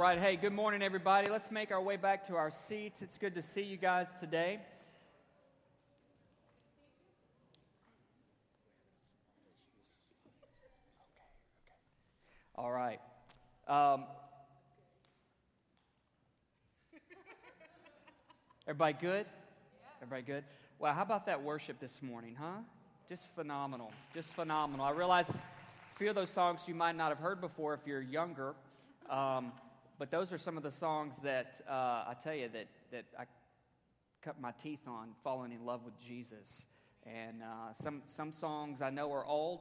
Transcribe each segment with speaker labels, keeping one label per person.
Speaker 1: right. Hey, good morning, everybody. Let's make our way back to our seats. It's good to see you guys today. All right. Um, everybody good? Everybody good? Well, how about that worship this morning, huh? Just phenomenal. Just phenomenal. I realize a few of those songs you might not have heard before if you're younger. Um, but those are some of the songs that uh, I tell you that, that I cut my teeth on falling in love with Jesus. And uh, some, some songs I know are old,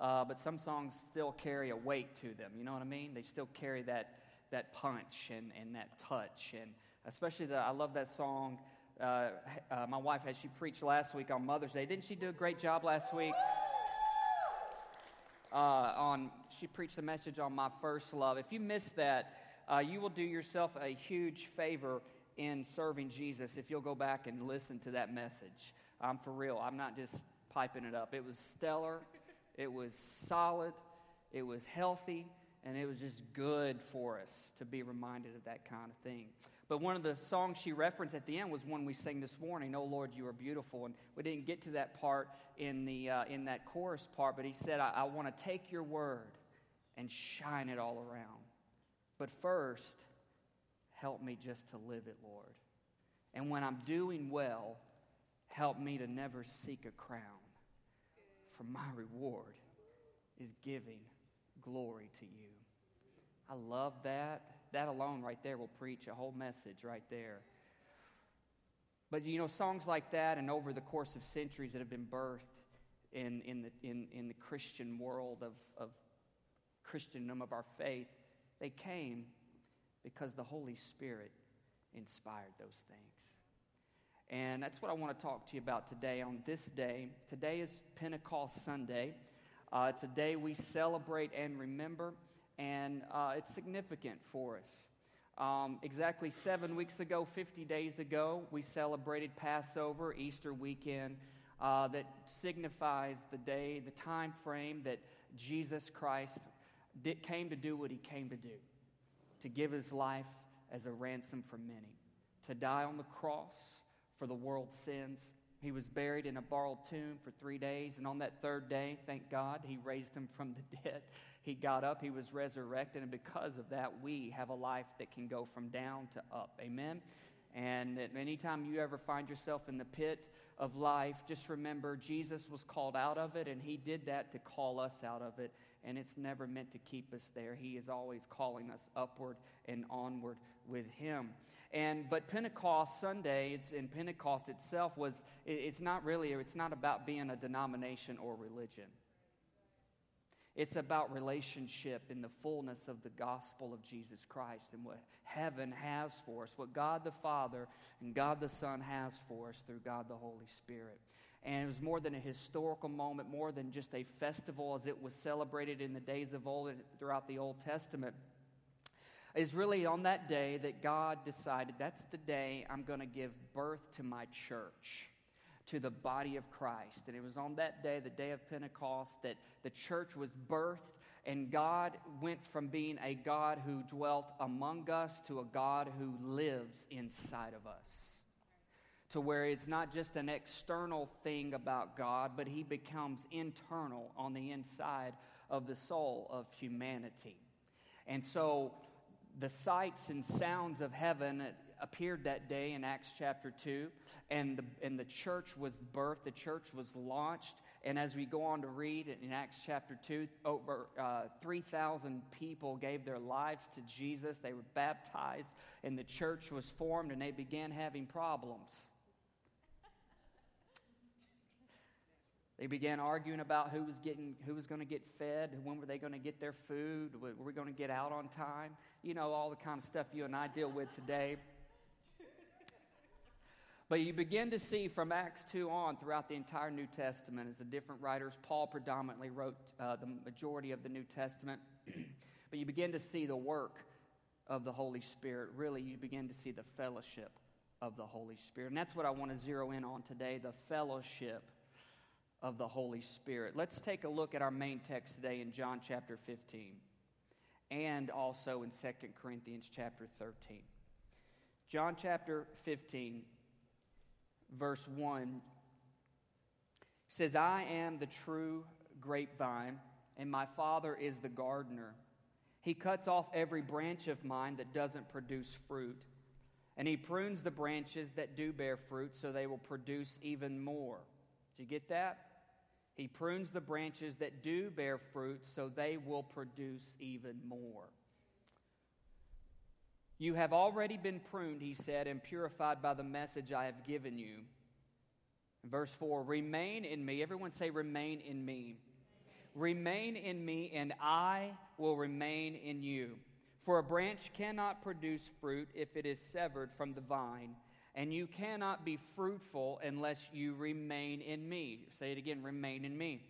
Speaker 1: uh, but some songs still carry a weight to them. You know what I mean? They still carry that, that punch and, and that touch. And especially, the, I love that song. Uh, uh, my wife, as she preached last week on Mother's Day, didn't she do a great job last week? uh, on she preached a message on my first love. If you missed that, uh, you will do yourself a huge favor in serving Jesus if you'll go back and listen to that message. I'm for real. I'm not just piping it up. It was stellar. It was solid. It was healthy. And it was just good for us to be reminded of that kind of thing. But one of the songs she referenced at the end was one we sang this morning, "Oh Lord, you are beautiful." And we didn't get to that part in the uh, in that chorus part, but he said, "I, I want to take your word and shine it all around. But first, help me just to live it, Lord. And when I'm doing well, help me to never seek a crown. For my reward is giving glory to you." I love that that alone right there will preach a whole message right there. But you know, songs like that, and over the course of centuries that have been birthed in, in, the, in, in the Christian world of, of Christendom, of our faith, they came because the Holy Spirit inspired those things. And that's what I want to talk to you about today on this day. Today is Pentecost Sunday. Uh, today we celebrate and remember and uh, it's significant for us. Um, exactly seven weeks ago, 50 days ago, we celebrated Passover, Easter weekend, uh, that signifies the day, the time frame that Jesus Christ did, came to do what he came to do to give his life as a ransom for many, to die on the cross for the world's sins. He was buried in a borrowed tomb for three days, and on that third day, thank God, he raised him from the dead. He got up, he was resurrected, and because of that, we have a life that can go from down to up. Amen? And anytime you ever find yourself in the pit of life, just remember Jesus was called out of it, and he did that to call us out of it. And it's never meant to keep us there. He is always calling us upward and onward with him. And but Pentecost Sunday, it's in Pentecost itself was it's not really it's not about being a denomination or religion. It's about relationship in the fullness of the gospel of Jesus Christ and what heaven has for us, what God the Father and God the Son has for us through God the Holy Spirit. And it was more than a historical moment, more than just a festival as it was celebrated in the days of old and throughout the Old Testament. Is really on that day that God decided that's the day I'm going to give birth to my church to the body of Christ. And it was on that day, the day of Pentecost, that the church was birthed, and God went from being a God who dwelt among us to a God who lives inside of us. To where it's not just an external thing about God, but He becomes internal on the inside of the soul of humanity. And so the sights and sounds of heaven appeared that day in Acts chapter 2, and the, and the church was birthed, the church was launched. And as we go on to read in Acts chapter 2, over uh, 3,000 people gave their lives to Jesus. They were baptized, and the church was formed, and they began having problems. They began arguing about who was getting, who was going to get fed, when were they going to get their food, were we going to get out on time? You know, all the kind of stuff you and I deal with today. But you begin to see from Acts 2 on throughout the entire New Testament, as the different writers, Paul predominantly wrote uh, the majority of the New Testament, but you begin to see the work of the Holy Spirit. Really, you begin to see the fellowship of the Holy Spirit. And that's what I want to zero in on today the fellowship of the Holy Spirit. Let's take a look at our main text today in John chapter 15. and also in 2 Corinthians chapter 13. John chapter 15, verse 1 says, I am the true grapevine, and my Father is the gardener. He cuts off every branch of mine that doesn't produce fruit, and he prunes the branches that do bear fruit so they will produce even more. Did you get that? He prunes the branches that do bear fruit so they will produce even more. You have already been pruned, he said, and purified by the message I have given you. Verse 4 Remain in me. Everyone say, Remain in me. Remain in me, and I will remain in you. For a branch cannot produce fruit if it is severed from the vine, and you cannot be fruitful unless you remain in me. Say it again remain in me.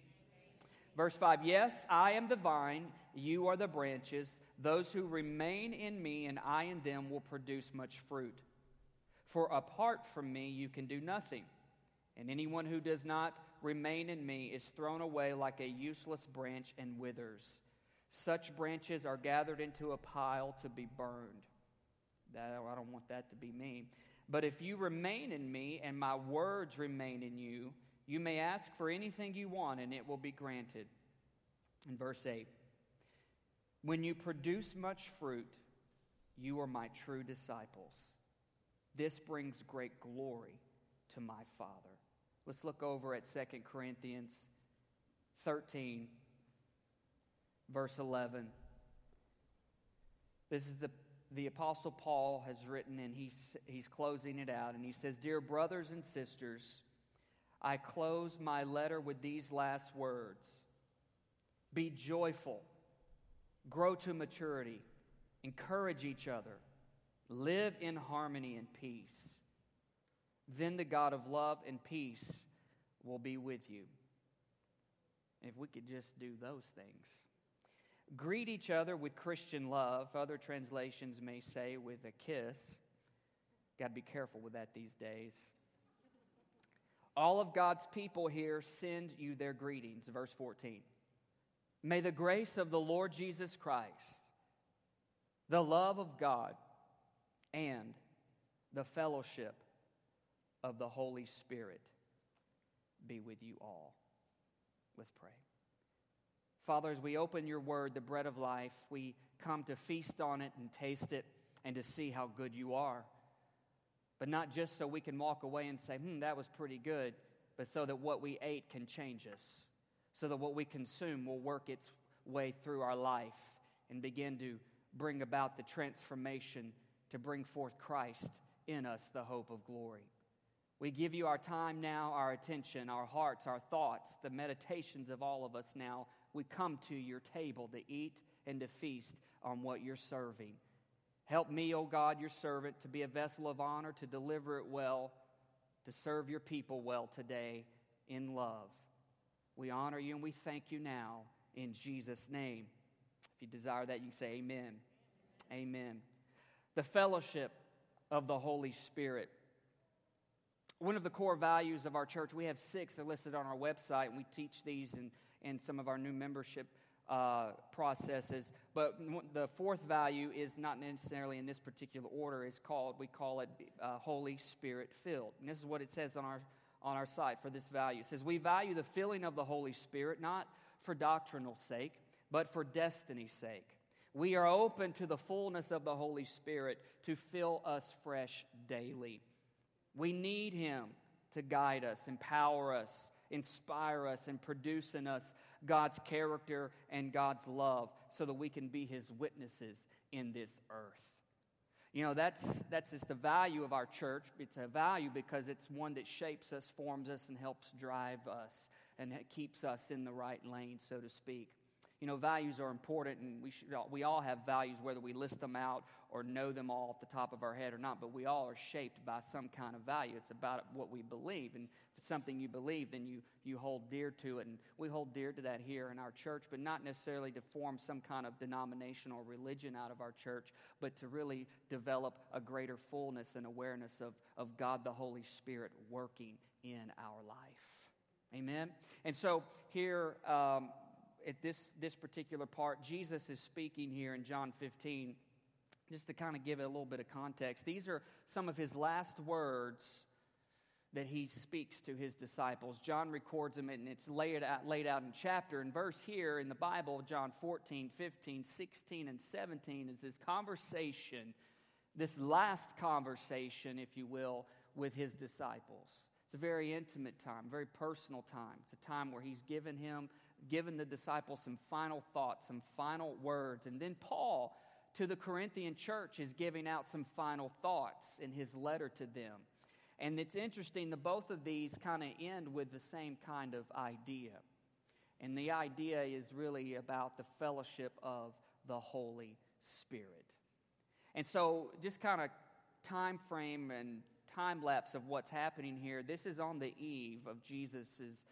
Speaker 1: Verse 5 Yes, I am the vine, you are the branches. Those who remain in me and I in them will produce much fruit. For apart from me, you can do nothing. And anyone who does not remain in me is thrown away like a useless branch and withers. Such branches are gathered into a pile to be burned. That, I don't want that to be me. But if you remain in me and my words remain in you, you may ask for anything you want and it will be granted. In verse 8, when you produce much fruit, you are my true disciples. This brings great glory to my Father. Let's look over at 2 Corinthians 13, verse 11. This is the, the Apostle Paul has written, and he's, he's closing it out. And he says, Dear brothers and sisters, I close my letter with these last words Be joyful, grow to maturity, encourage each other, live in harmony and peace. Then the God of love and peace will be with you. If we could just do those things. Greet each other with Christian love. Other translations may say with a kiss. Got to be careful with that these days. All of God's people here send you their greetings. Verse 14. May the grace of the Lord Jesus Christ, the love of God, and the fellowship of the Holy Spirit be with you all. Let's pray. Father, as we open your word, the bread of life, we come to feast on it and taste it and to see how good you are. But not just so we can walk away and say, hmm, that was pretty good, but so that what we ate can change us, so that what we consume will work its way through our life and begin to bring about the transformation to bring forth Christ in us, the hope of glory. We give you our time now, our attention, our hearts, our thoughts, the meditations of all of us now. We come to your table to eat and to feast on what you're serving. Help me, O God, your servant, to be a vessel of honor, to deliver it well, to serve your people well today in love. We honor you and we thank you now in Jesus' name. If you desire that, you can say amen. Amen. The fellowship of the Holy Spirit. One of the core values of our church, we have six, they're listed on our website, and we teach these in, in some of our new membership uh, processes. But the fourth value is not necessarily in this particular order. It's called, we call it uh, Holy Spirit filled. And this is what it says on our, on our site for this value. It says, We value the filling of the Holy Spirit not for doctrinal sake, but for destiny's sake. We are open to the fullness of the Holy Spirit to fill us fresh daily. We need Him to guide us, empower us, inspire us, and produce in us God's character and God's love so that we can be His witnesses in this earth. You know, that's, that's just the value of our church. It's a value because it's one that shapes us, forms us, and helps drive us and keeps us in the right lane, so to speak. You know, values are important, and we, should, we all have values, whether we list them out or know them all off the top of our head or not, but we all are shaped by some kind of value. It's about what we believe. And it's something you believe, then you, you hold dear to it. And we hold dear to that here in our church, but not necessarily to form some kind of denominational religion out of our church, but to really develop a greater fullness and awareness of, of God the Holy Spirit working in our life. Amen? And so here, um, at this, this particular part, Jesus is speaking here in John 15. Just to kind of give it a little bit of context, these are some of his last words that he speaks to his disciples. John records them, and it's laid out, laid out in chapter and verse here in the Bible, John 14, 15, 16, and 17, is this conversation, this last conversation, if you will, with his disciples. It's a very intimate time, very personal time. It's a time where he's given him, given the disciples some final thoughts, some final words. And then Paul, to the Corinthian church, is giving out some final thoughts in his letter to them. And it's interesting, the both of these kind of end with the same kind of idea. And the idea is really about the fellowship of the Holy Spirit. And so, just kind of time frame and time lapse of what's happening here. This is on the eve of Jesus's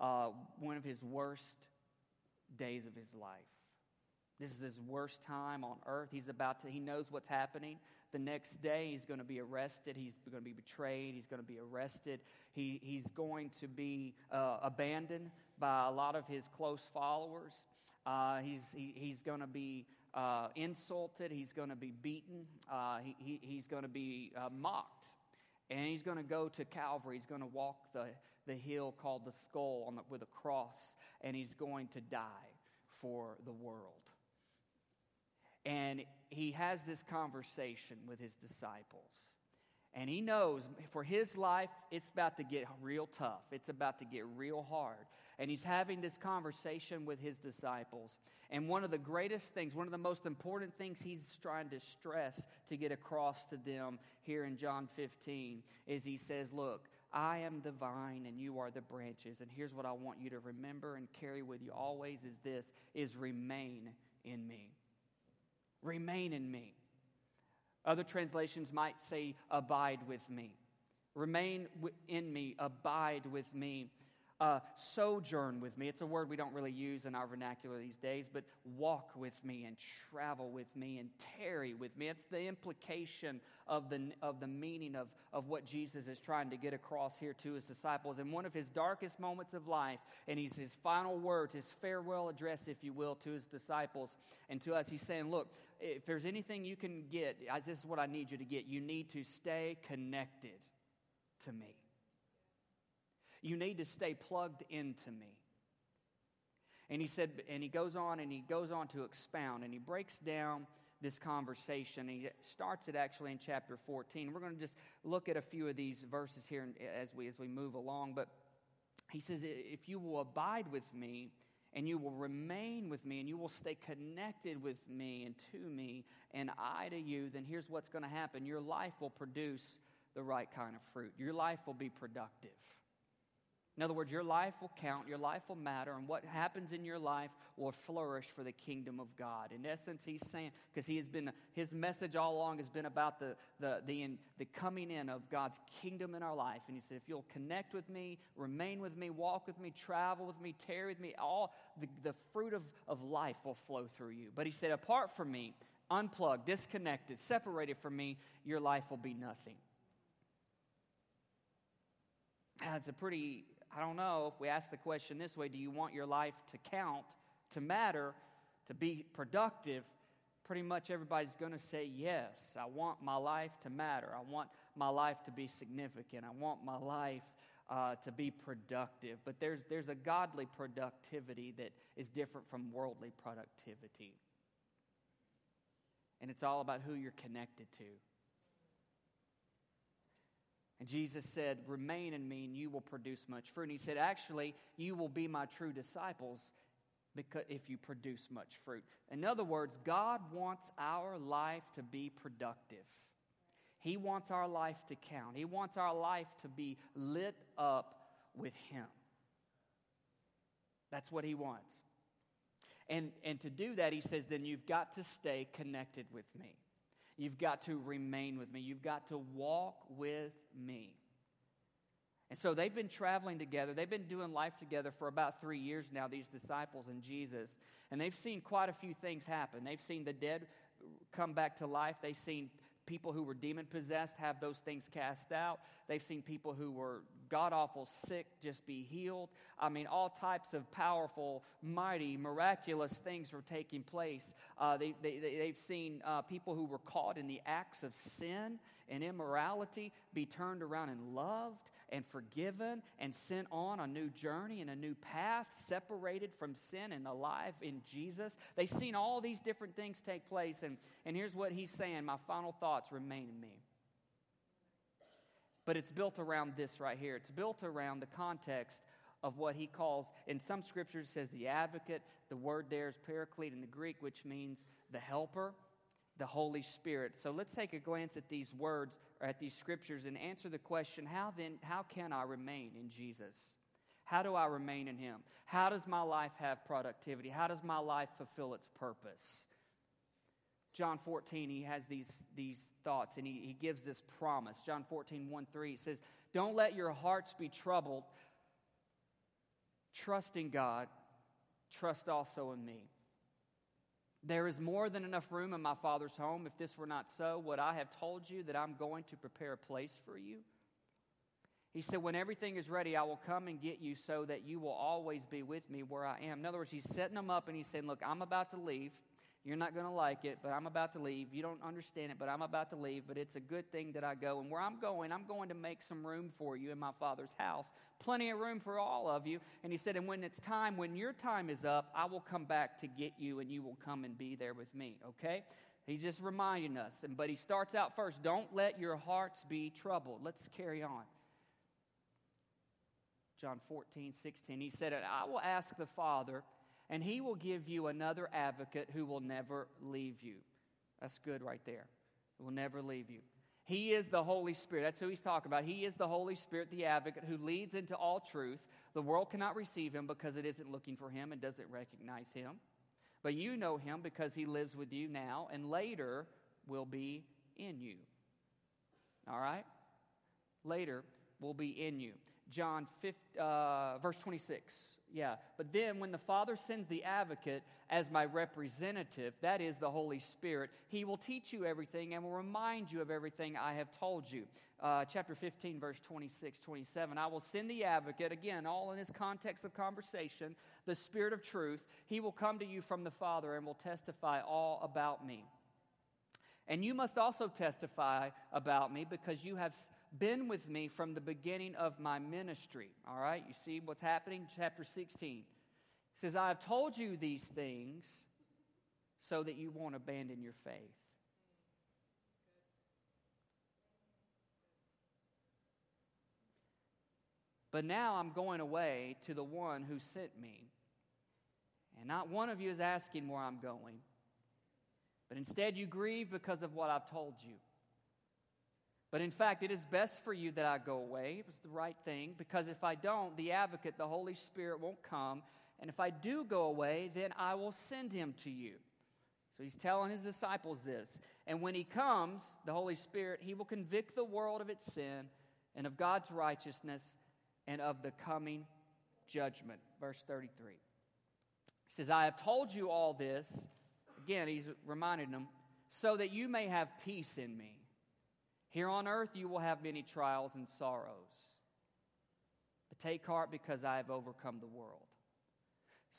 Speaker 1: uh, one of his worst days of his life. This is his worst time on earth. He's about to, he knows what's happening. The next day, he's going to be arrested. He's going to be betrayed. He's going to be arrested. He, he's going to be uh, abandoned by a lot of his close followers. Uh, he's, he, he's going to be uh, insulted. He's going to be beaten. Uh, he, he, he's going to be uh, mocked. And he's going to go to Calvary. He's going to walk the, the hill called the skull the, with a cross, and he's going to die for the world. And he has this conversation with his disciples. And he knows for his life, it's about to get real tough. It's about to get real hard. And he's having this conversation with his disciples. And one of the greatest things, one of the most important things he's trying to stress to get across to them here in John 15 is he says, Look, I am the vine and you are the branches. And here's what I want you to remember and carry with you always is this is remain in me. Remain in me. Other translations might say, Abide with me. Remain in me, abide with me uh, sojourn with me. It's a word we don't really use in our vernacular these days, but walk with me and travel with me and tarry with me. It's the implication of the, of the meaning of, of what Jesus is trying to get across here to his disciples. In one of his darkest moments of life, and he's his final words, his farewell address, if you will, to his disciples and to us, he's saying, Look, if there's anything you can get, this is what I need you to get. You need to stay connected to me. You need to stay plugged into me. And he said, and he goes on and he goes on to expound and he breaks down this conversation. He starts it actually in chapter 14. We're going to just look at a few of these verses here as we, as we move along. But he says, If you will abide with me and you will remain with me and you will stay connected with me and to me and I to you, then here's what's going to happen your life will produce the right kind of fruit. Your life will be productive. In other words, your life will count, your life will matter, and what happens in your life will flourish for the kingdom of God. In essence, he's saying, because he has been, his message all along has been about the, the, the, in, the coming in of God's kingdom in our life. And he said, if you'll connect with me, remain with me, walk with me, travel with me, tarry with me, all the, the fruit of, of life will flow through you. But he said, apart from me, unplugged, disconnected, separated from me, your life will be nothing. That's a pretty I don't know, if we ask the question this way do you want your life to count, to matter, to be productive? Pretty much everybody's going to say yes. I want my life to matter. I want my life to be significant. I want my life uh, to be productive. But there's, there's a godly productivity that is different from worldly productivity. And it's all about who you're connected to. And Jesus said, Remain in me, and you will produce much fruit. And he said, Actually, you will be my true disciples because if you produce much fruit. In other words, God wants our life to be productive. He wants our life to count. He wants our life to be lit up with Him. That's what He wants. And, and to do that, He says, then you've got to stay connected with me. You've got to remain with me. You've got to walk with me. And so they've been traveling together. They've been doing life together for about three years now, these disciples and Jesus. And they've seen quite a few things happen. They've seen the dead come back to life. They've seen people who were demon possessed have those things cast out. They've seen people who were god awful sick just be healed. I mean, all types of powerful, mighty, miraculous things were taking place. Uh, they, they, they've seen uh, people who were caught in the acts of sin and immorality be turned around and loved and forgiven and sent on a new journey and a new path, separated from sin and alive in Jesus. They've seen all these different things take place. And, and here's what he's saying my final thoughts remain in me. But it's built around this right here. It's built around the context of what he calls, in some scriptures, says the advocate. The word there is paraclete in the Greek, which means the helper, the Holy Spirit. So let's take a glance at these words or at these scriptures and answer the question how then, how can I remain in Jesus? How do I remain in Him? How does my life have productivity? How does my life fulfill its purpose? John 14, he has these, these thoughts and he, he gives this promise. John 14, 1 3 says, Don't let your hearts be troubled. Trust in God, trust also in me. There is more than enough room in my Father's home. If this were not so, would I have told you that I'm going to prepare a place for you? He said, When everything is ready, I will come and get you so that you will always be with me where I am. In other words, he's setting them up and he's saying, Look, I'm about to leave. You're not going to like it, but I'm about to leave. You don't understand it, but I'm about to leave. But it's a good thing that I go. And where I'm going, I'm going to make some room for you in my Father's house. Plenty of room for all of you. And he said, And when it's time, when your time is up, I will come back to get you, and you will come and be there with me. Okay? He's just reminding us. And, but he starts out first don't let your hearts be troubled. Let's carry on. John 14, 16. He said, I will ask the Father and he will give you another advocate who will never leave you. That's good right there. It will never leave you. He is the Holy Spirit. That's who he's talking about. He is the Holy Spirit, the advocate, who leads into all truth. The world cannot receive him because it isn't looking for him and doesn't recognize him. But you know him because he lives with you now and later will be in you. All right? Later will be in you. John 5, uh, verse 26. Yeah. But then when the Father sends the advocate as my representative, that is the Holy Spirit, he will teach you everything and will remind you of everything I have told you. Uh, chapter 15, verse 26, 27. I will send the advocate, again, all in this context of conversation, the Spirit of truth. He will come to you from the Father and will testify all about me. And you must also testify about me because you have been with me from the beginning of my ministry. All right, you see what's happening? Chapter 16. He says, I have told you these things so that you won't abandon your faith. But now I'm going away to the one who sent me. And not one of you is asking where I'm going. But instead, you grieve because of what I've told you. But in fact, it is best for you that I go away. It was the right thing, because if I don't, the advocate, the Holy Spirit, won't come. And if I do go away, then I will send him to you. So he's telling his disciples this. And when he comes, the Holy Spirit, he will convict the world of its sin and of God's righteousness and of the coming judgment. Verse 33. He says, I have told you all this. Again, he's reminding them, so that you may have peace in me. Here on earth you will have many trials and sorrows. But take heart because I have overcome the world.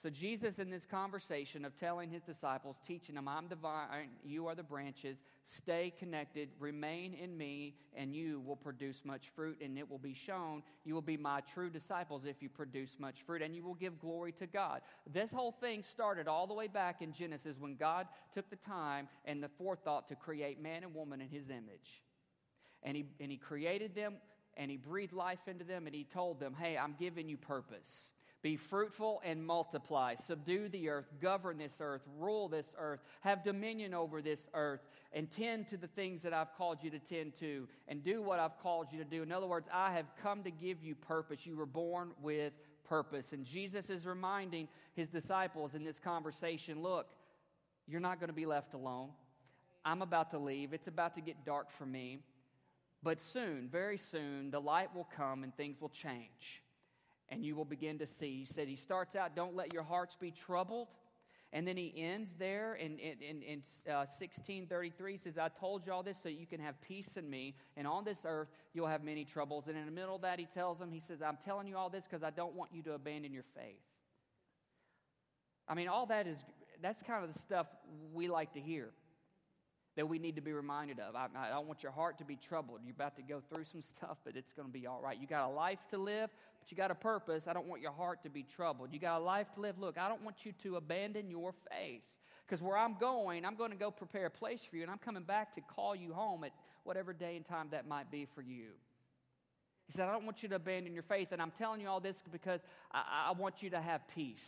Speaker 1: So, Jesus, in this conversation of telling his disciples, teaching them, I'm the vine, you are the branches, stay connected, remain in me, and you will produce much fruit, and it will be shown you will be my true disciples if you produce much fruit, and you will give glory to God. This whole thing started all the way back in Genesis when God took the time and the forethought to create man and woman in his image and he, and he created them and he breathed life into them and he told them, Hey, I'm giving you purpose. Be fruitful and multiply. Subdue the earth, govern this earth, rule this earth, have dominion over this earth, and tend to the things that I've called you to tend to, and do what I've called you to do. In other words, I have come to give you purpose. You were born with purpose. And Jesus is reminding his disciples in this conversation look, you're not going to be left alone. I'm about to leave. It's about to get dark for me. But soon, very soon, the light will come and things will change. And you will begin to see. He said, He starts out, don't let your hearts be troubled. And then he ends there in, in, in, uh, 1633 says, I told you all this so you can have peace in me. And on this earth, you'll have many troubles. And in the middle of that, he tells them, he says, I'm telling you all this because I don't want you to abandon your faith. I mean, all that is, that's kind of the stuff we like to hear that we need to be reminded of. I, I, don't want your heart to be troubled. You're about to go through some stuff, but it's going to be all right. You got a life to live, but you got a purpose. I don't want your heart to be troubled. You got a life to live. Look, I don't want you to abandon your faith. Because where I'm going, I'm going to go prepare a place for you, and I'm coming back to call you home at whatever day and time that might be for you. He said, I don't want you to abandon your faith, and I'm telling you all this because I, I want you to have peace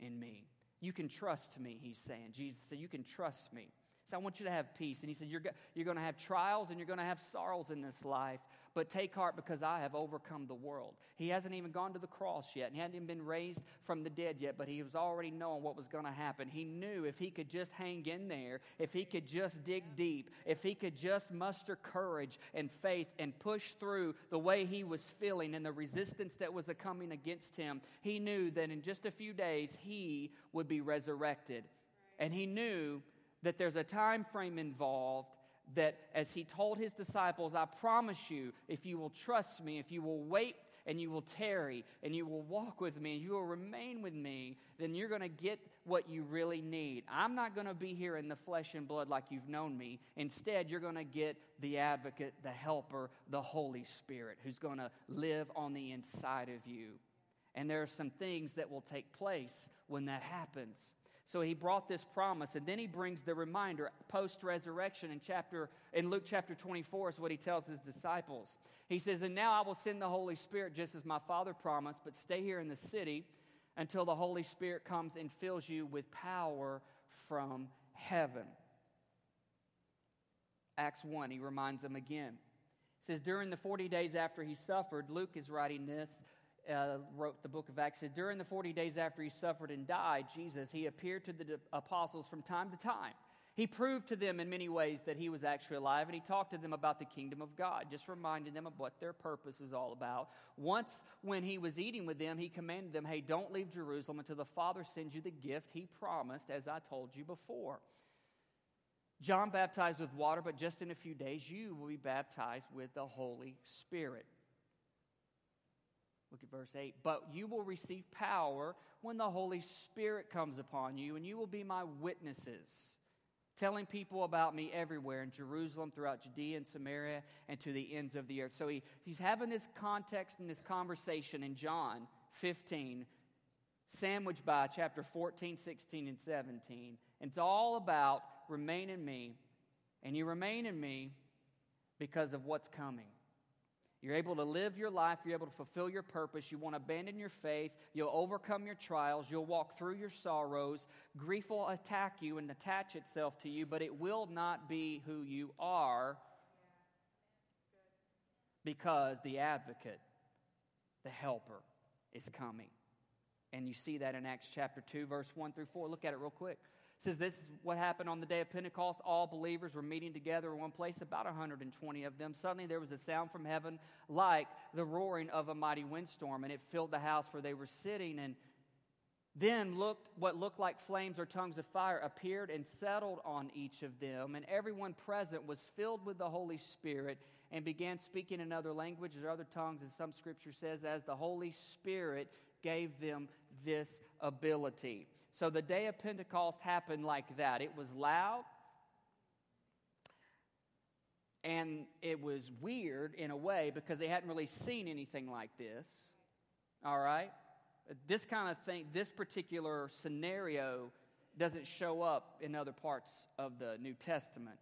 Speaker 1: in me. You can trust me, he's saying. Jesus said, You can trust me. So I want you to have peace. And he said, You're, you're going to have trials and you're going to have sorrows in this life, but take heart because I have overcome the world. He hasn't even gone to the cross yet, he hadn't even been raised from the dead yet, but he was already knowing what was going to happen. He knew if he could just hang in there, if he could just dig deep, if he could just muster courage and faith and push through the way he was feeling and the resistance that was coming against him, he knew that in just a few days he would be resurrected. And he knew that there's a time frame involved that as he told his disciples, I promise you, if you will trust me, if you will wait and you will tarry and you will walk with me and you will remain with me, then you're going to get what you really need. I'm not going to be here in the flesh and blood like you've known me. Instead, you're going to get the advocate, the helper, the Holy Spirit who's going to live on the inside of you. And there are some things that will take place when that happens. So he brought this promise, and then he brings the reminder post resurrection in chapter in Luke chapter 24 is what he tells his disciples. He says, And now I will send the Holy Spirit just as my Father promised, but stay here in the city until the Holy Spirit comes and fills you with power from heaven. Acts 1, he reminds them again. He says, During the 40 days after he suffered, Luke is writing this uh, wrote the book of Acts, said, During the 40 days after he suffered and died, Jesus, he appeared to the apostles from time to time. He proved to them in many ways that he was actually alive, and he talked to them about the kingdom of God, just reminding them of what their purpose is all about. Once, when he was eating with them, he commanded them, Hey, don't leave Jerusalem until the Father sends you the gift he promised, as I told you before. John baptized with water, but just in a few days, you will be baptized with the Holy Spirit. Look at verse 8. But you will receive power when the Holy Spirit comes upon you, and you will be my witnesses, telling people about me everywhere in Jerusalem, throughout Judea and Samaria, and to the ends of the earth. So he, he's having this context and this conversation in John 15, sandwiched by chapter 14, 16, and 17. And it's all about remain in me, and you remain in me because of what's coming. You're able to live your life. You're able to fulfill your purpose. You won't abandon your faith. You'll overcome your trials. You'll walk through your sorrows. Grief will attack you and attach itself to you, but it will not be who you are because the advocate, the helper, is coming. And you see that in Acts chapter 2, verse 1 through 4. Look at it real quick says this is what happened on the day of Pentecost. All believers were meeting together in one place, about 120 of them. Suddenly there was a sound from heaven like the roaring of a mighty windstorm, and it filled the house where they were sitting. And then looked what looked like flames or tongues of fire appeared and settled on each of them, and everyone present was filled with the Holy Spirit and began speaking in other languages or other tongues, as some scripture says, as the Holy Spirit gave them this ability. So the day of Pentecost happened like that. It was loud and it was weird in a way because they hadn't really seen anything like this. All right? This kind of thing, this particular scenario doesn't show up in other parts of the New Testament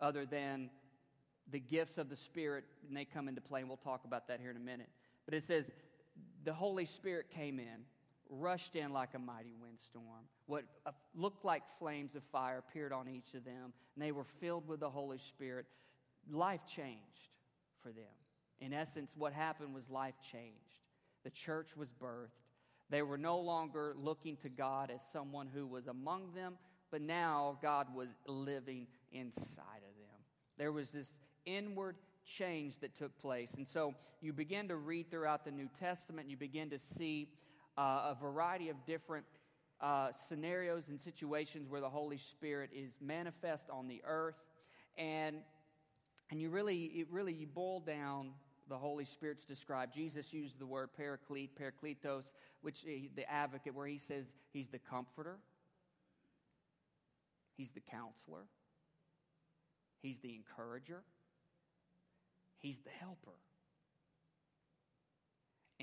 Speaker 1: other than the gifts of the Spirit, and they come into play, and we'll talk about that here in a minute. But it says the Holy Spirit came in rushed in like a mighty windstorm. What uh, looked like flames of fire appeared on each of them, and they were filled with the Holy Spirit. Life changed for them. In essence, what happened was life changed. The church was birthed. They were no longer looking to God as someone who was among them, but now God was living inside of them. There was this inward change that took place. And so you begin to read throughout the New Testament, you begin to see uh, a variety of different uh, scenarios and situations where the Holy Spirit is manifest on the earth. And, and you really, it really, you boil down the Holy Spirit's described. Jesus used the word paraclete, parakletos, which the advocate, where he says he's the comforter, he's the counselor, he's the encourager, he's the helper.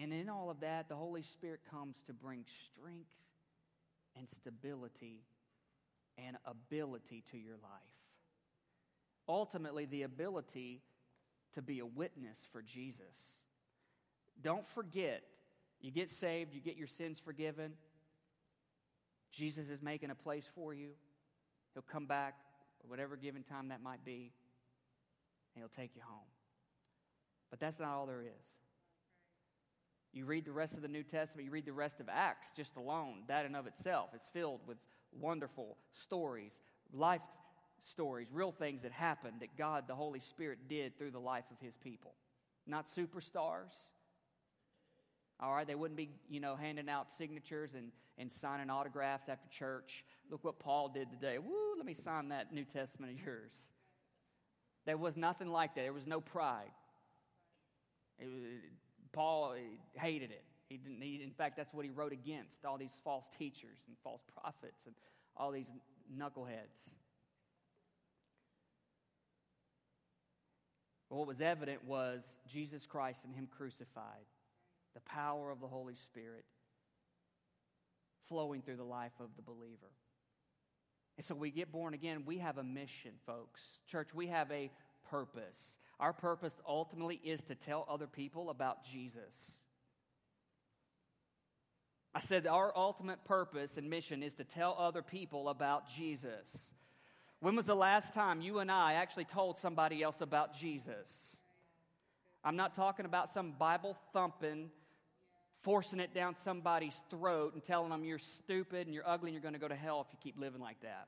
Speaker 1: And in all of that, the Holy Spirit comes to bring strength and stability and ability to your life. Ultimately, the ability to be a witness for Jesus. Don't forget, you get saved, you get your sins forgiven. Jesus is making a place for you. He'll come back at whatever given time that might be, and he'll take you home. But that's not all there is. You read the rest of the New Testament, you read the rest of Acts just alone. That in of itself is filled with wonderful stories, life stories, real things that happened that God, the Holy Spirit, did through the life of His people. Not superstars. All right, they wouldn't be, you know, handing out signatures and, and signing autographs after church. Look what Paul did today. Woo, let me sign that New Testament of yours. There was nothing like that. There was no pride. It was, Paul eh, hated it. He didn't, he, in fact, that's what he wrote against all these false teachers and false prophets and all these knuckleheads. But what was evident was Jesus Christ and Him crucified, the power of the Holy Spirit flowing through the life of the believer. And so we get born again, we have a mission, folks. Church, we have a purpose. Our purpose ultimately is to tell other people about Jesus. I said our ultimate purpose and mission is to tell other people about Jesus. When was the last time you and I actually told somebody else about Jesus? I'm not talking about some Bible thumping, forcing it down somebody's throat and telling them you're stupid and you're ugly and you're going to go to hell if you keep living like that.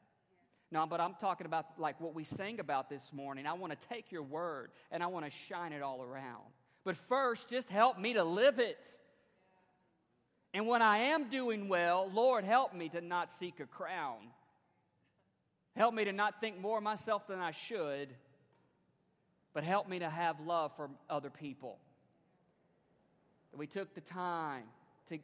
Speaker 1: No, but I'm talking about like what we sang about this morning. I want to take your word and I want to shine it all around. But first, just help me to live it. And when I am doing well, Lord, help me to not seek a crown Help me to not think more of myself than I should, but help me to have love for other people. We took the time to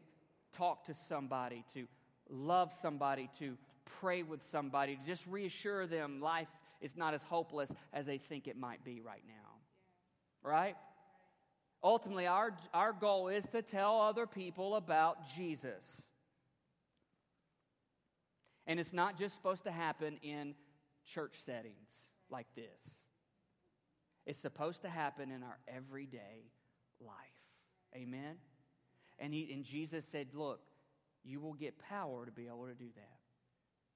Speaker 1: talk to somebody, to love somebody, to pray with somebody, to just reassure them life is not as hopeless as they think it might be right now. Right? Ultimately, our, our goal is to tell other people about Jesus. And it's not just supposed to happen in church settings like this, it's supposed to happen in our everyday life. Amen? And, he, and Jesus said, Look, you will get power to be able to do that.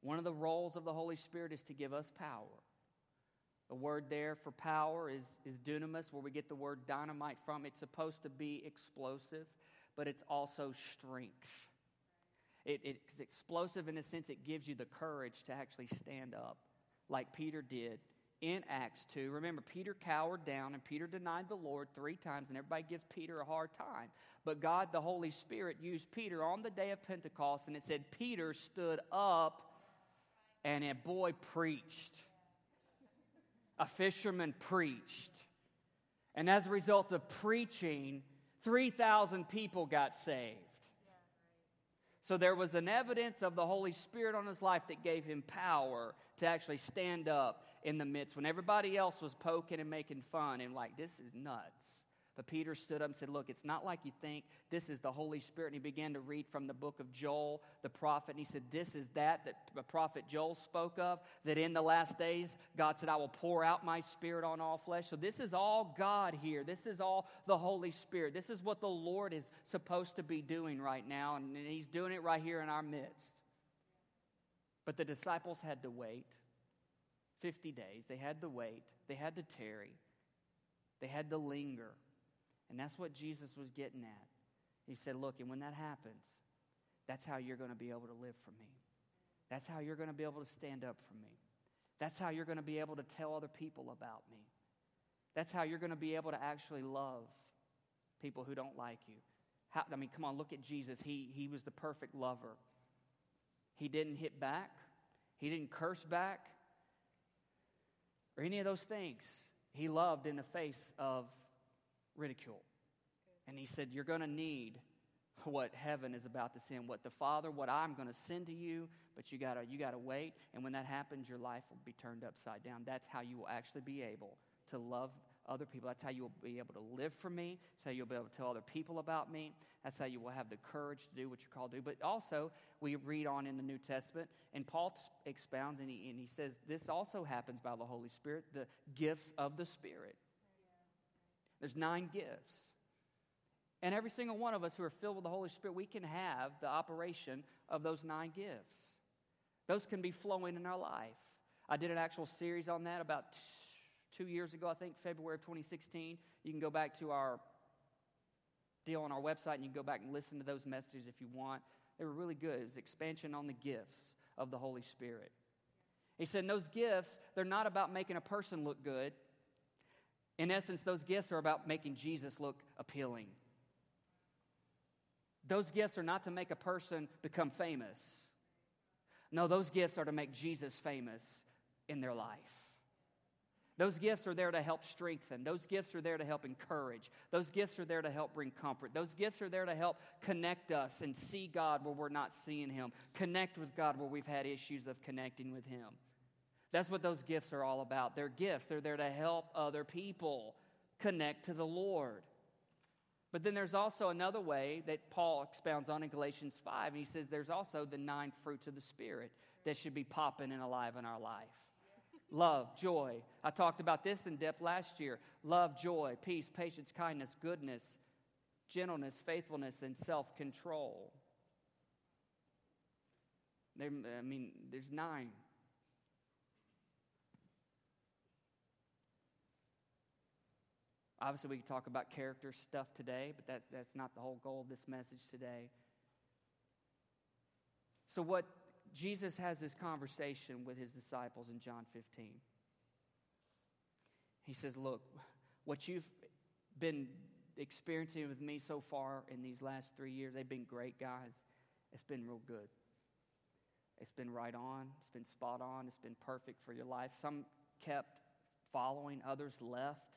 Speaker 1: One of the roles of the Holy Spirit is to give us power. The word there for power is, is dunamis, where we get the word dynamite from. It's supposed to be explosive, but it's also strength. It, it's explosive in a sense, it gives you the courage to actually stand up like Peter did in Acts 2. Remember, Peter cowered down and Peter denied the Lord three times, and everybody gives Peter a hard time. But God, the Holy Spirit, used Peter on the day of Pentecost, and it said Peter stood up and a boy preached. A fisherman preached. And as a result of preaching, 3,000 people got saved. So there was an evidence of the Holy Spirit on his life that gave him power to actually stand up in the midst when everybody else was poking and making fun and like, this is nuts. But Peter stood up and said, Look, it's not like you think. This is the Holy Spirit. And he began to read from the book of Joel, the prophet. And he said, This is that that the prophet Joel spoke of, that in the last days, God said, I will pour out my spirit on all flesh. So this is all God here. This is all the Holy Spirit. This is what the Lord is supposed to be doing right now. And he's doing it right here in our midst. But the disciples had to wait 50 days. They had to wait, they had to tarry, they had to linger. And that's what Jesus was getting at. He said, Look, and when that happens, that's how you're going to be able to live for me. That's how you're going to be able to stand up for me. That's how you're going to be able to tell other people about me. That's how you're going to be able to actually love people who don't like you. How, I mean, come on, look at Jesus. He, he was the perfect lover. He didn't hit back, he didn't curse back, or any of those things. He loved in the face of ridicule. And he said, You're going to need what heaven is about to send, what the Father, what I'm going to send to you, but you gotta you gotta wait. And when that happens, your life will be turned upside down. That's how you will actually be able to love other people. That's how you will be able to live for me. That's how you'll be able to tell other people about me. That's how you will have the courage to do what you're called to do. But also, we read on in the New Testament, and Paul expounds and he, and he says this also happens by the Holy Spirit, the gifts of the Spirit. There's nine gifts. And every single one of us who are filled with the Holy Spirit, we can have the operation of those nine gifts. Those can be flowing in our life. I did an actual series on that about two years ago, I think, February of 2016. You can go back to our deal on our website and you can go back and listen to those messages if you want. They were really good. It was expansion on the gifts of the Holy Spirit. He said, those gifts, they're not about making a person look good. In essence, those gifts are about making Jesus look appealing. Those gifts are not to make a person become famous. No, those gifts are to make Jesus famous in their life. Those gifts are there to help strengthen. Those gifts are there to help encourage. Those gifts are there to help bring comfort. Those gifts are there to help connect us and see God where we're not seeing Him, connect with God where we've had issues of connecting with Him. That's what those gifts are all about. They're gifts, they're there to help other people connect to the Lord. But then there's also another way that Paul expounds on in Galatians 5. And he says there's also the nine fruits of the Spirit that should be popping and alive in our life love, joy. I talked about this in depth last year love, joy, peace, patience, kindness, goodness, gentleness, faithfulness, and self control. I mean, there's nine. Obviously, we can talk about character stuff today, but that's, that's not the whole goal of this message today. So, what Jesus has this conversation with his disciples in John 15. He says, Look, what you've been experiencing with me so far in these last three years, they've been great, guys. It's been real good. It's been right on, it's been spot on, it's been perfect for your life. Some kept following, others left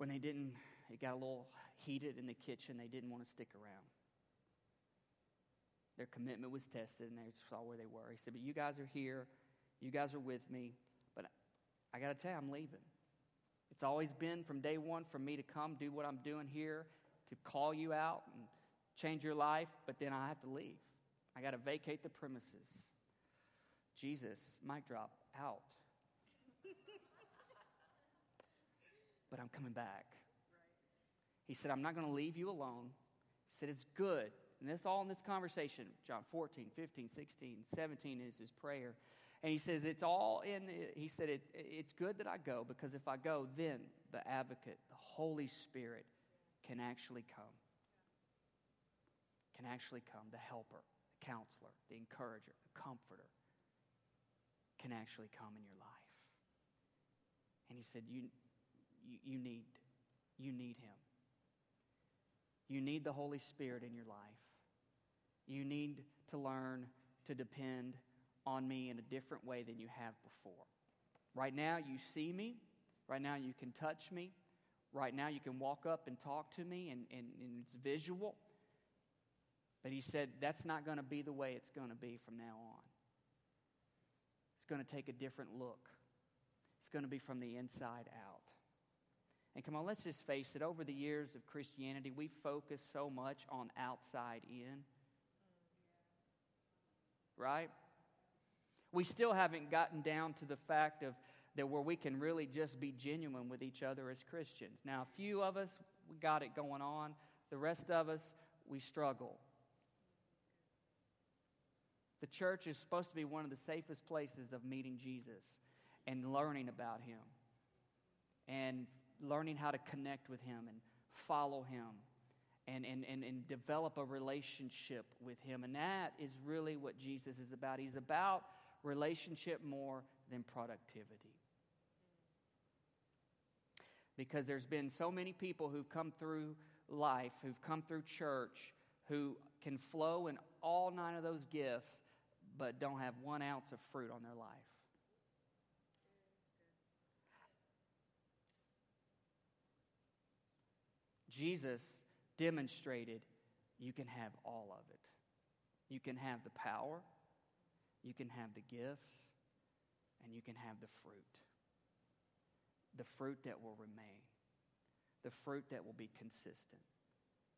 Speaker 1: when they didn't, it got a little heated in the kitchen, they didn't want to stick around. Their commitment was tested and they saw where they were. He said, But you guys are here, you guys are with me, but I got to tell you, I'm leaving. It's always been from day one for me to come do what I'm doing here, to call you out and change your life, but then I have to leave. I got to vacate the premises. Jesus, mic drop, out. But I'm coming back. He said, I'm not going to leave you alone. He said, It's good. And this all in this conversation, John 14, 15, 16, 17 is his prayer. And he says, It's all in, he said, it, It's good that I go because if I go, then the advocate, the Holy Spirit, can actually come. Can actually come. The helper, the counselor, the encourager, the comforter can actually come in your life. And he said, You, you, need, you need him. You need the Holy Spirit in your life. You need to learn to depend on me in a different way than you have before. Right now, you see me. Right now, you can touch me. Right now, you can walk up and talk to me, and, and, and it's visual. But he said, that's not going to be the way it's going to be from now on. It's going to take a different look, it's going to be from the inside out. And come on, let's just face it. Over the years of Christianity, we focus so much on outside in. Right? We still haven't gotten down to the fact of that where we can really just be genuine with each other as Christians. Now, a few of us, we got it going on. The rest of us, we struggle. The church is supposed to be one of the safest places of meeting Jesus and learning about him and learning how to connect with him and follow him and, and, and, and develop a relationship with him. And that is really what Jesus is about. He's about relationship more than productivity. Because there's been so many people who've come through life, who've come through church, who can flow in all nine of those gifts, but don't have one ounce of fruit on their life. Jesus demonstrated you can have all of it. You can have the power, you can have the gifts, and you can have the fruit. The fruit that will remain, the fruit that will be consistent,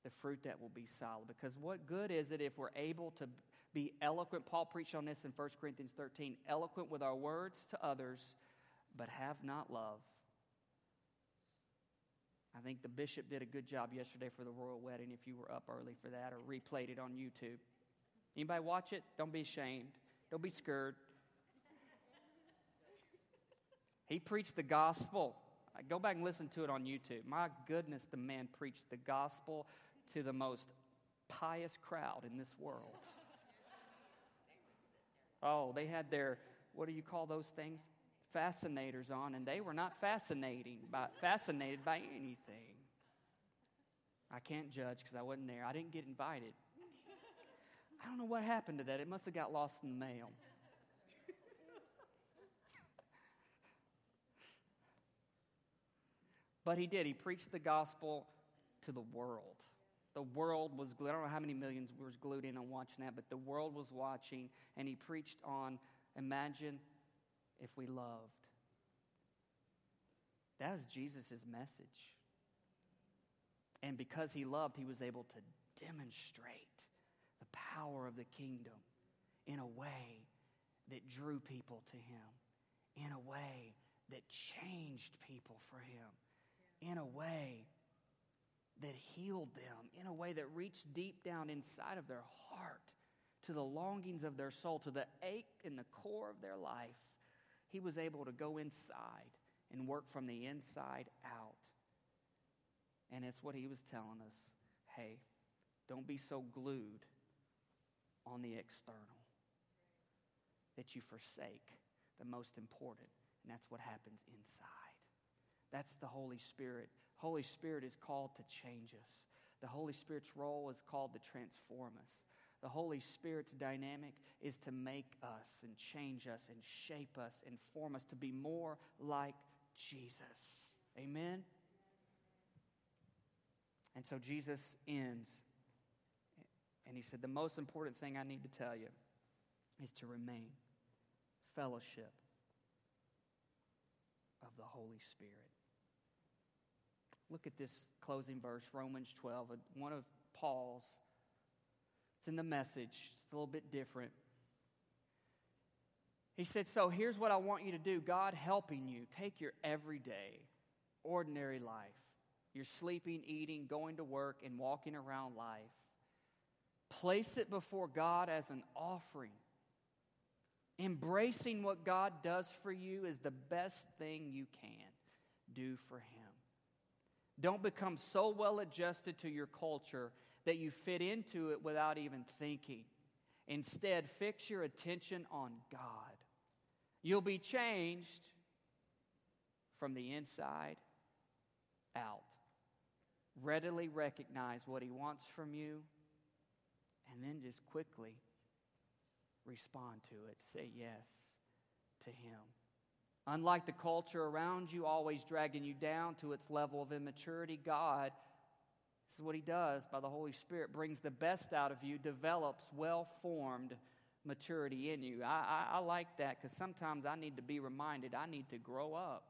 Speaker 1: the fruit that will be solid. Because what good is it if we're able to be eloquent? Paul preached on this in 1 Corinthians 13 eloquent with our words to others, but have not love. I think the bishop did a good job yesterday for the royal wedding if you were up early for that or replayed it on YouTube. Anybody watch it? Don't be ashamed. Don't be scared. He preached the gospel. I go back and listen to it on YouTube. My goodness, the man preached the gospel to the most pious crowd in this world. Oh, they had their, what do you call those things? Fascinators on, and they were not fascinating by, fascinated by anything. I can't judge because I wasn't there. I didn't get invited. I don't know what happened to that. It must have got lost in the mail. but he did. He preached the gospel to the world. The world was glued. I don't know how many millions was glued in on watching that, but the world was watching, and he preached on imagine if we loved. That was Jesus' message. And because he loved, he was able to demonstrate the power of the kingdom in a way that drew people to him, in a way that changed people for him, in a way that healed them in a way that reached deep down inside of their heart to the longings of their soul, to the ache in the core of their life. He was able to go inside and work from the inside out. And it's what he was telling us hey, don't be so glued on the external that you forsake the most important, and that's what happens inside. That's the Holy Spirit Holy Spirit is called to change us. The Holy Spirit's role is called to transform us. The Holy Spirit's dynamic is to make us and change us and shape us and form us to be more like Jesus. Amen? And so Jesus ends, and he said, The most important thing I need to tell you is to remain fellowship of the Holy Spirit. Look at this closing verse, Romans 12, one of Paul's. It's in the message, it's a little bit different. He said, So here's what I want you to do God helping you. Take your everyday, ordinary life. You're sleeping, eating, going to work, and walking around life. Place it before God as an offering. Embracing what God does for you is the best thing you can do for Him. Don't become so well adjusted to your culture that you fit into it without even thinking. Instead, fix your attention on God. You'll be changed from the inside out. Readily recognize what He wants from you, and then just quickly respond to it. Say yes to Him. Unlike the culture around you, always dragging you down to its level of immaturity, God, this is what He does by the Holy Spirit, brings the best out of you, develops well formed maturity in you. I, I, I like that because sometimes I need to be reminded I need to grow up.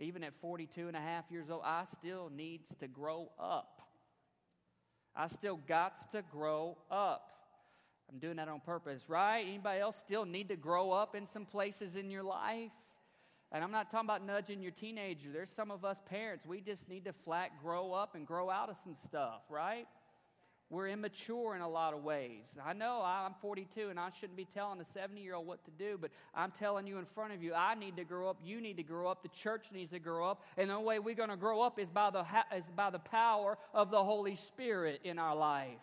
Speaker 1: Even at 42 and a half years old, I still needs to grow up. I still got to grow up. I'm doing that on purpose, right? Anybody else still need to grow up in some places in your life? And I'm not talking about nudging your teenager. There's some of us parents, we just need to flat grow up and grow out of some stuff, right? We're immature in a lot of ways. I know I'm 42 and I shouldn't be telling a 70 year old what to do, but I'm telling you in front of you, I need to grow up. You need to grow up. The church needs to grow up. And the only way we're going to grow up is by the, is by the power of the Holy Spirit in our life.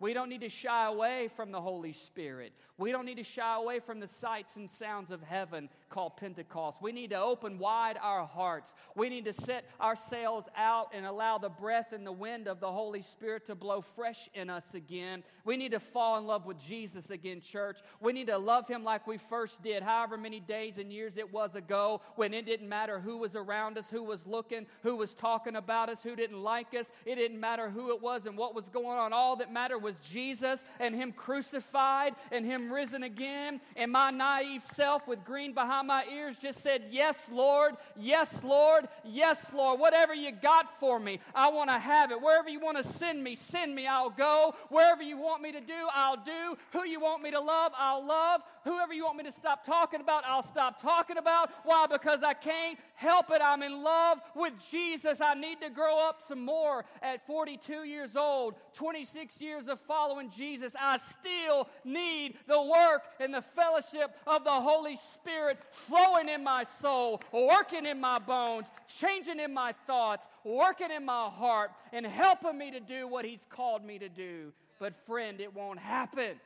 Speaker 1: We don't need to shy away from the Holy Spirit. We don't need to shy away from the sights and sounds of heaven called Pentecost. We need to open wide our hearts. We need to set our sails out and allow the breath and the wind of the Holy Spirit to blow fresh in us again. We need to fall in love with Jesus again, church. We need to love Him like we first did, however many days and years it was ago, when it didn't matter who was around us, who was looking, who was talking about us, who didn't like us. It didn't matter who it was and what was going on. All that mattered was Jesus and Him crucified and Him risen again. And my naive self with green behind my ears just said, Yes, Lord, yes, Lord, yes, Lord. Whatever you got for me, I want to have it. Wherever you want to send me, send me, I'll go. Wherever you want me to do, I'll do. Who you want me to love, I'll love. Whoever you want me to stop talking about, I'll stop talking about. Why? Because I can't help it. I'm in love with Jesus. I need to grow up some more at 42 years old, 26 years of following Jesus. I still need the work and the fellowship of the Holy Spirit flowing in my soul, working in my bones, changing in my thoughts, working in my heart, and helping me to do what He's called me to do. But, friend, it won't happen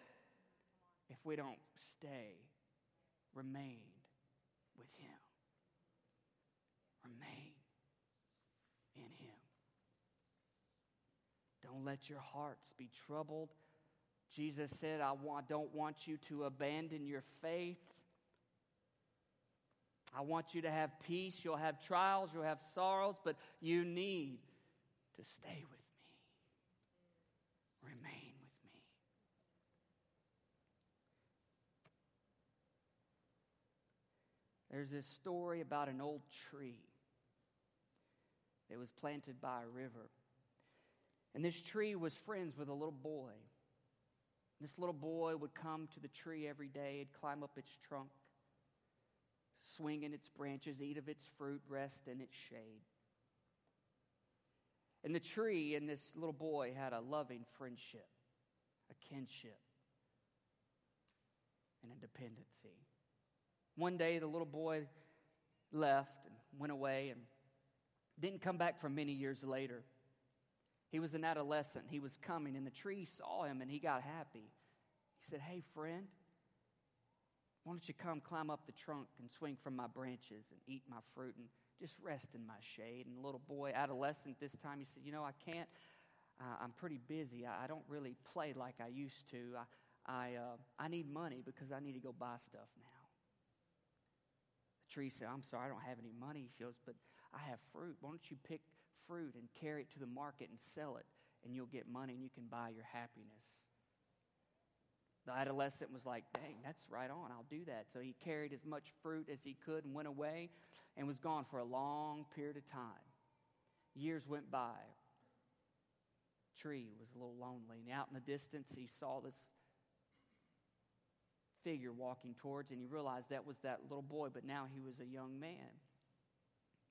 Speaker 1: if we don't stay, remain with Him. Remain in Him. Don't let your hearts be troubled. Jesus said, I don't want you to abandon your faith. I want you to have peace. You'll have trials, you'll have sorrows, but you need to stay with me. Remain with me. There's this story about an old tree that was planted by a river. And this tree was friends with a little boy. This little boy would come to the tree every day, he'd climb up its trunk, swing in its branches, eat of its fruit, rest in its shade. And the tree and this little boy had a loving friendship, a kinship, and a dependency. One day, the little boy left and went away and didn't come back for many years later. He was an adolescent. He was coming, and the tree saw him and he got happy. He said, Hey, friend, why don't you come climb up the trunk and swing from my branches and eat my fruit and just rest in my shade? And the little boy, adolescent this time, he said, You know, I can't. Uh, I'm pretty busy. I, I, don't really play like I used to. I, I, uh, I need money because I need to go buy stuff tree said, I'm sorry, I don't have any money. He goes, But I have fruit. Why don't you pick fruit and carry it to the market and sell it, and you'll get money and you can buy your happiness. The adolescent was like, dang, that's right on. I'll do that. So he carried as much fruit as he could and went away and was gone for a long period of time. Years went by. Tree was a little lonely. And out in the distance, he saw this figure walking towards, and he realized that was that little boy, but now he was a young man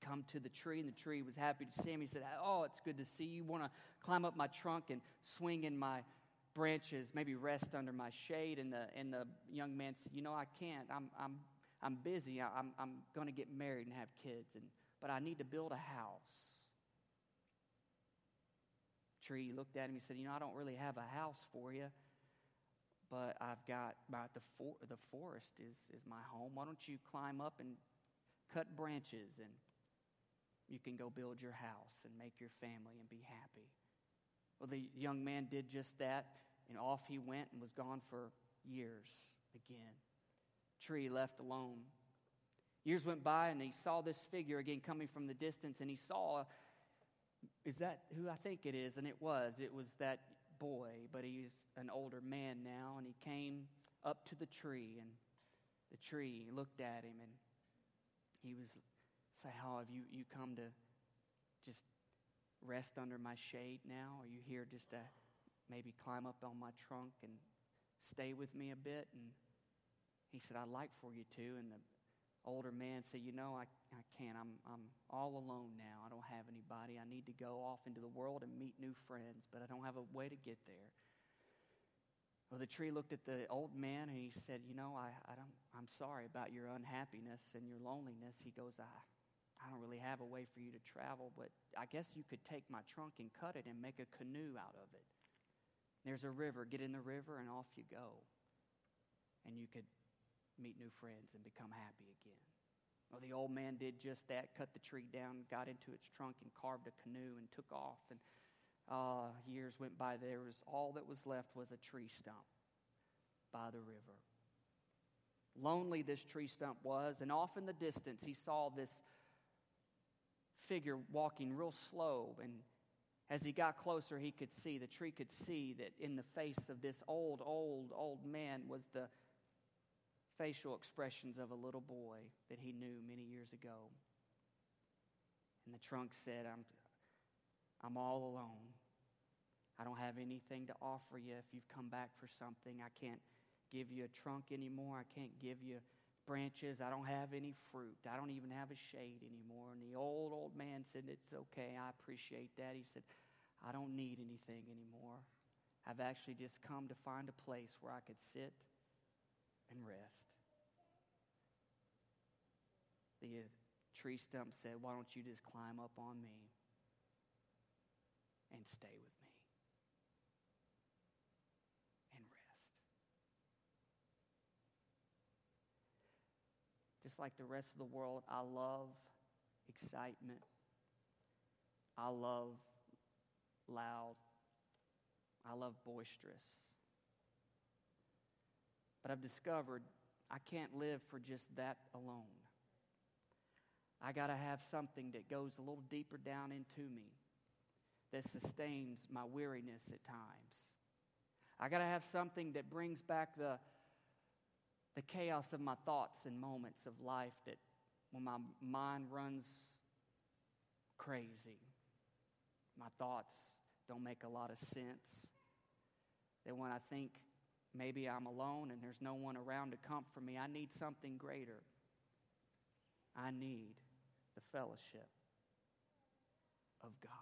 Speaker 1: come to the tree, and the tree was happy to see him. He said, Oh, it's good to see you. Want to climb up my trunk and swing in my branches, maybe rest under my shade? And the, and the young man said, You know, I can't. I'm, I'm, I'm busy. I'm, I'm going to get married and have kids, and, but I need to build a house. Tree looked at him. He said, You know, I don't really have a house for you but I've got my, the, for, the forest is, is my home. Why don't you climb up and cut branches and you can go build your house and make your family and be happy. Well, the young man did just that, and off he went and was gone for years again. Tree left alone. Years went by, and he saw this figure again coming from the distance, and he saw, is that who I think it is? And it was. It was that boy, but he's an older man now, and he came up to the tree, and the tree looked at him, and he was say, How have you, you come to just rest under my shade now? Are you here just to maybe climb up on my trunk and stay with me a bit? And he said, I'd like for you to. And the older man said, You know, I, I can't. I'm, I'm all alone now. I don't have anybody. I need to go off into the world and meet new friends, but I don't have a way to get there. Well, the tree looked at the old man and he said, You know, I, I don't, I'm sorry about your unhappiness and your loneliness. He goes, I, I don't really have a way for you to travel, but I guess you could take my trunk and cut it and make a canoe out of it. There's a river. Get in the river and off you go. And you could meet new friends and become happy again. Well, the old man did just that, cut the tree down, got into its trunk, and carved a canoe and took off. And uh, years went by. There was all that was left was a tree stump by the river. Lonely this tree stump was, and off in the distance he saw this figure walking real slow. And as he got closer, he could see, the tree could see that in the face of this old, old, old man was the facial expressions of a little boy that he knew many years ago. And the trunk said, I'm, I'm all alone. I don't have anything to offer you if you've come back for something. I can't give you a trunk anymore. I can't give you branches. I don't have any fruit. I don't even have a shade anymore. And the old, old man said, It's okay. I appreciate that. He said, I don't need anything anymore. I've actually just come to find a place where I could sit and rest. The tree stump said, Why don't you just climb up on me and stay with me and rest? Just like the rest of the world, I love excitement. I love loud. I love boisterous. But I've discovered I can't live for just that alone. I got to have something that goes a little deeper down into me that sustains my weariness at times. I got to have something that brings back the, the chaos of my thoughts and moments of life that when my mind runs crazy, my thoughts don't make a lot of sense. That when I think maybe I'm alone and there's no one around to comfort me, I need something greater. I need the fellowship of God.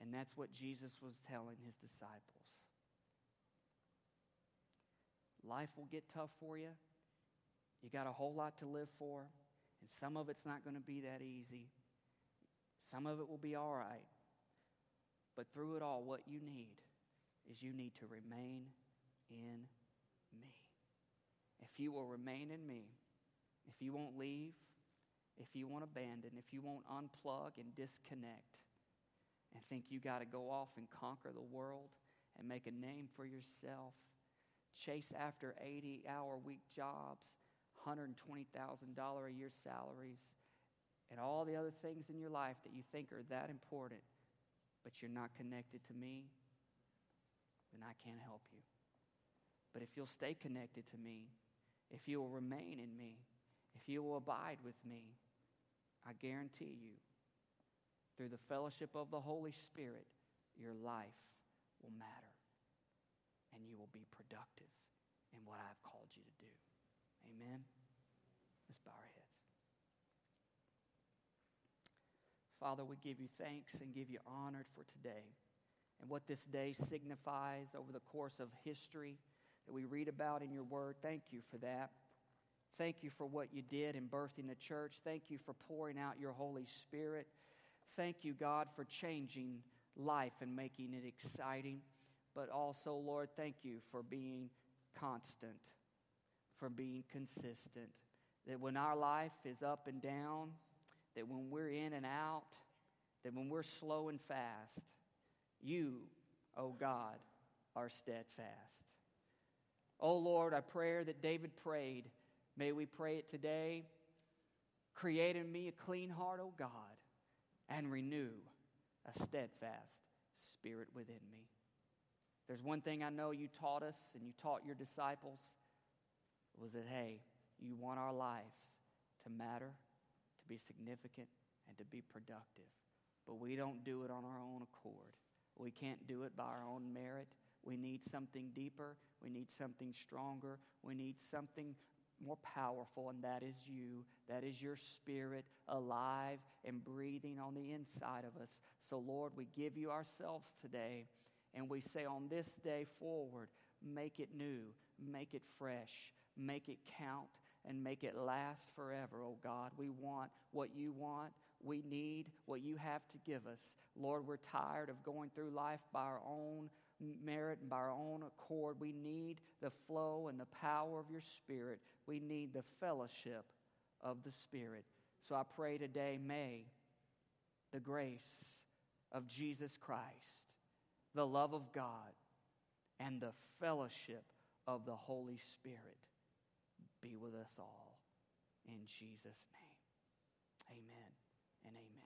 Speaker 1: And that's what Jesus was telling his disciples. Life will get tough for you. You got a whole lot to live for, and some of it's not going to be that easy. Some of it will be all right. But through it all, what you need is you need to remain in me. If you will remain in me, if you won't leave, if you won't abandon, if you won't unplug and disconnect and think you got to go off and conquer the world and make a name for yourself, chase after 80 hour week jobs, $120,000 a year salaries, and all the other things in your life that you think are that important, but you're not connected to me, then I can't help you. But if you'll stay connected to me, if you will remain in me, if you will abide with me, I guarantee you, through the fellowship of the Holy Spirit, your life will matter and you will be productive in what I've called you to do. Amen. Let's bow our heads. Father, we give you thanks and give you honor for today and what this day signifies over the course of history that we read about in your word. Thank you for that. Thank you for what you did in birthing the church. Thank you for pouring out your Holy Spirit. Thank you, God, for changing life and making it exciting. But also, Lord, thank you for being constant, for being consistent. That when our life is up and down, that when we're in and out, that when we're slow and fast, you, oh God, are steadfast. Oh Lord, I pray that David prayed May we pray it today. Create in me a clean heart, O God, and renew a steadfast spirit within me. There's one thing I know you taught us and you taught your disciples was that, hey, you want our lives to matter, to be significant, and to be productive. But we don't do it on our own accord. We can't do it by our own merit. We need something deeper. We need something stronger. We need something more powerful, and that is you. That is your spirit alive and breathing on the inside of us. So, Lord, we give you ourselves today, and we say on this day forward, make it new, make it fresh, make it count, and make it last forever, oh God. We want what you want, We need what you have to give us. Lord, we're tired of going through life by our own merit and by our own accord. We need the flow and the power of your Spirit. We need the fellowship of the Spirit. So I pray today, may the grace of Jesus Christ, the love of God, and the fellowship of the Holy Spirit be with us all. In Jesus' name, amen and amen.